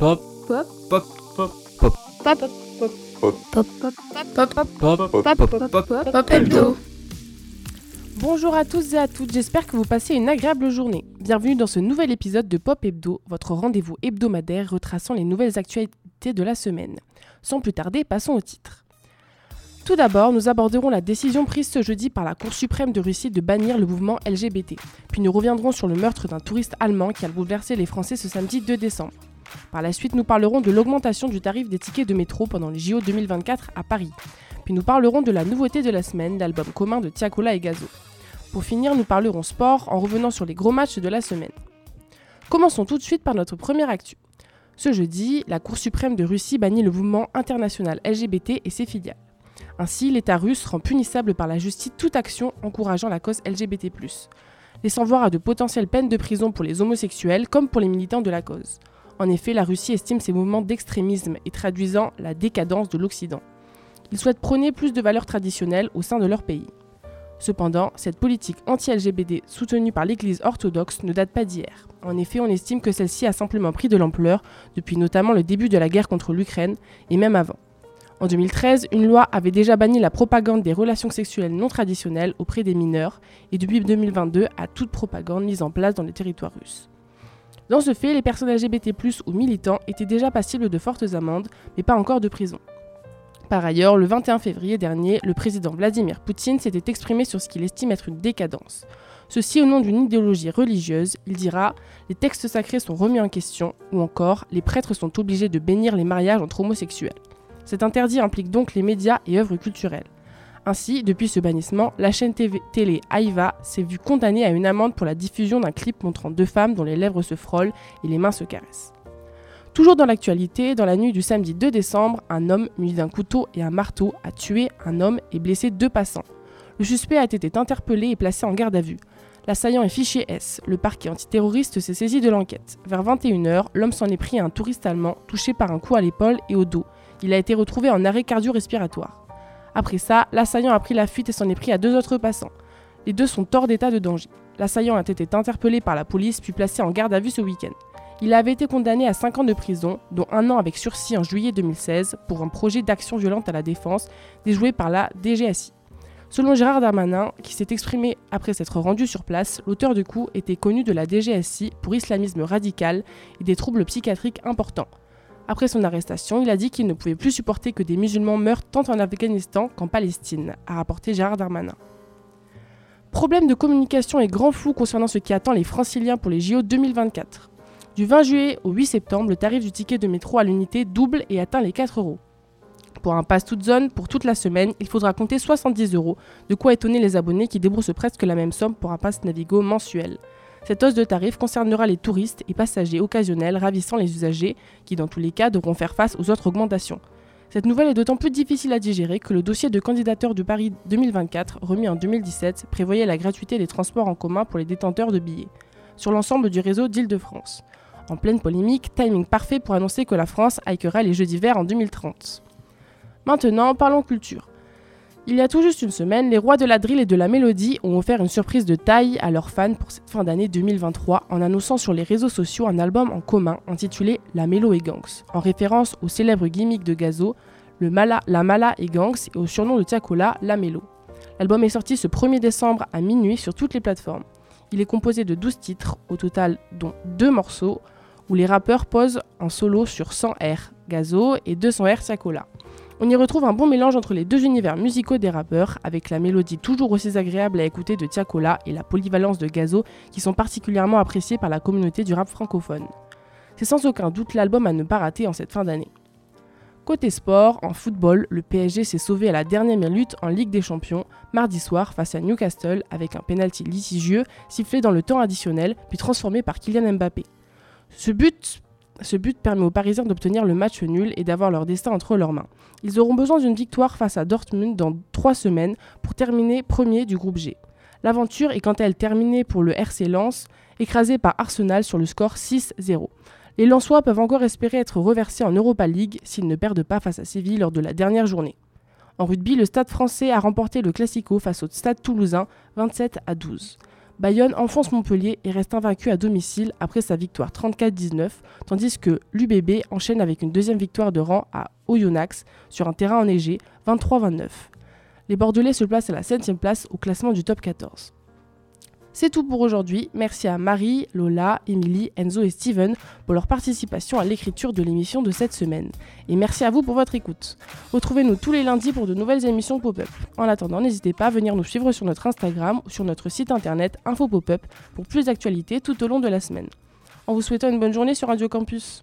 Pop. Pop. Pop. Pop. Pop. Pop. Pop. Pop. Pop. Pop. Pop. Pop. Pop. Pop. Hebdo. Bonjour à tous et à toutes, j'espère que vous passez une agréable journée. Bienvenue dans ce nouvel épisode de Pop Hebdo, votre rendez-vous hebdomadaire retraçant les nouvelles actualités de la semaine. Sans plus tarder, passons au titre. Tout d'abord, nous aborderons la décision prise ce jeudi par la Cour suprême de Russie de bannir le mouvement LGBT. Puis nous reviendrons sur le meurtre d'un touriste allemand qui a bouleversé les Français ce samedi 2 décembre. Par la suite, nous parlerons de l'augmentation du tarif des tickets de métro pendant les JO 2024 à Paris. Puis nous parlerons de la nouveauté de la semaine, l'album commun de Tiakola et Gazo. Pour finir, nous parlerons sport en revenant sur les gros matchs de la semaine. Commençons tout de suite par notre première actu. Ce jeudi, la Cour suprême de Russie bannit le mouvement international LGBT et ses filiales. Ainsi, l'État russe rend punissable par la justice toute action encourageant la cause LGBT, laissant voir à de potentielles peines de prison pour les homosexuels comme pour les militants de la cause. En effet, la Russie estime ces mouvements d'extrémisme et traduisant la décadence de l'Occident. Ils souhaitent prôner plus de valeurs traditionnelles au sein de leur pays. Cependant, cette politique anti-LGBT soutenue par l'Église orthodoxe ne date pas d'hier. En effet, on estime que celle-ci a simplement pris de l'ampleur depuis notamment le début de la guerre contre l'Ukraine et même avant. En 2013, une loi avait déjà banni la propagande des relations sexuelles non traditionnelles auprès des mineurs et depuis 2022 à toute propagande mise en place dans les territoires russes. Dans ce fait, les personnes LGBT+ ou militants étaient déjà passibles de fortes amendes, mais pas encore de prison. Par ailleurs, le 21 février dernier, le président Vladimir Poutine s'était exprimé sur ce qu'il estime être une décadence. Ceci au nom d'une idéologie religieuse, il dira Les textes sacrés sont remis en question, ou encore Les prêtres sont obligés de bénir les mariages entre homosexuels. Cet interdit implique donc les médias et œuvres culturelles. Ainsi, depuis ce bannissement, la chaîne télé Aiva s'est vue condamnée à une amende pour la diffusion d'un clip montrant deux femmes dont les lèvres se frôlent et les mains se caressent. Toujours dans l'actualité, dans la nuit du samedi 2 décembre, un homme muni d'un couteau et un marteau a tué un homme et blessé deux passants. Le suspect a été interpellé et placé en garde à vue. L'assaillant est fiché S. Le parquet antiterroriste s'est saisi de l'enquête. Vers 21h, l'homme s'en est pris à un touriste allemand touché par un coup à l'épaule et au dos. Il a été retrouvé en arrêt cardio-respiratoire. Après ça, l'assaillant a pris la fuite et s'en est pris à deux autres passants. Les deux sont hors d'état de danger. L'assaillant a été interpellé par la police puis placé en garde à vue ce week-end. Il avait été condamné à 5 ans de prison, dont un an avec sursis en juillet 2016, pour un projet d'action violente à la défense déjoué par la DGSI. Selon Gérard Darmanin, qui s'est exprimé après s'être rendu sur place, l'auteur du coup était connu de la DGSI pour islamisme radical et des troubles psychiatriques importants. Après son arrestation, il a dit qu'il ne pouvait plus supporter que des musulmans meurent tant en Afghanistan qu'en Palestine, a rapporté Gérard Darmanin. Problème de communication et grand flou concernant ce qui attend les franciliens pour les JO 2024. Du 20 juillet au 8 septembre, le tarif du ticket de métro à l'unité double et atteint les 4 euros. Pour un pass toute zone, pour toute la semaine, il faudra compter 70 euros, de quoi étonner les abonnés qui déboursent presque la même somme pour un pass Navigo mensuel. Cette hausse de tarif concernera les touristes et passagers occasionnels ravissant les usagers qui, dans tous les cas, devront faire face aux autres augmentations. Cette nouvelle est d'autant plus difficile à digérer que le dossier de candidature du Paris 2024, remis en 2017, prévoyait la gratuité des transports en commun pour les détenteurs de billets, sur l'ensemble du réseau d'Île-de-France. En pleine polémique, timing parfait pour annoncer que la France haïquera les Jeux d'hiver en 2030. Maintenant, parlons culture. Il y a tout juste une semaine, les rois de la drill et de la mélodie ont offert une surprise de taille à leurs fans pour cette fin d'année 2023 en annonçant sur les réseaux sociaux un album en commun intitulé La Mélo et Gangs, en référence au célèbre gimmick de Gazo, le Mala, la Mala et Gangs et au surnom de Tiakola, La Mélo. L'album est sorti ce 1er décembre à minuit sur toutes les plateformes. Il est composé de 12 titres, au total dont 2 morceaux, où les rappeurs posent en solo sur 100 R Gazo et 200 R Tiakola. On y retrouve un bon mélange entre les deux univers musicaux des rappeurs, avec la mélodie toujours aussi agréable à écouter de Tiakola et la polyvalence de Gazo, qui sont particulièrement appréciés par la communauté du rap francophone. C'est sans aucun doute l'album à ne pas rater en cette fin d'année. Côté sport, en football, le PSG s'est sauvé à la dernière minute en Ligue des Champions, mardi soir face à Newcastle, avec un penalty litigieux sifflé dans le temps additionnel, puis transformé par Kylian Mbappé. Ce but, ce but permet aux Parisiens d'obtenir le match nul et d'avoir leur destin entre leurs mains. Ils auront besoin d'une victoire face à Dortmund dans trois semaines pour terminer premier du groupe G. L'aventure est quant à elle terminée pour le RC Lens, écrasé par Arsenal sur le score 6-0. Les Lensois peuvent encore espérer être reversés en Europa League s'ils ne perdent pas face à Séville lors de la dernière journée. En rugby, le Stade français a remporté le Classico face au Stade toulousain 27 à 12. Bayonne enfonce Montpellier et reste invaincu à domicile après sa victoire 34-19, tandis que l'UBB enchaîne avec une deuxième victoire de rang à Oyonnax sur un terrain enneigé 23-29. Les Bordelais se placent à la 7 place au classement du top 14. C'est tout pour aujourd'hui. Merci à Marie, Lola, Emily, Enzo et Steven pour leur participation à l'écriture de l'émission de cette semaine. Et merci à vous pour votre écoute. Retrouvez-nous tous les lundis pour de nouvelles émissions pop-up. En attendant, n'hésitez pas à venir nous suivre sur notre Instagram ou sur notre site internet Info Pop-up pour plus d'actualités tout au long de la semaine. En vous souhaitant une bonne journée sur Radio Campus.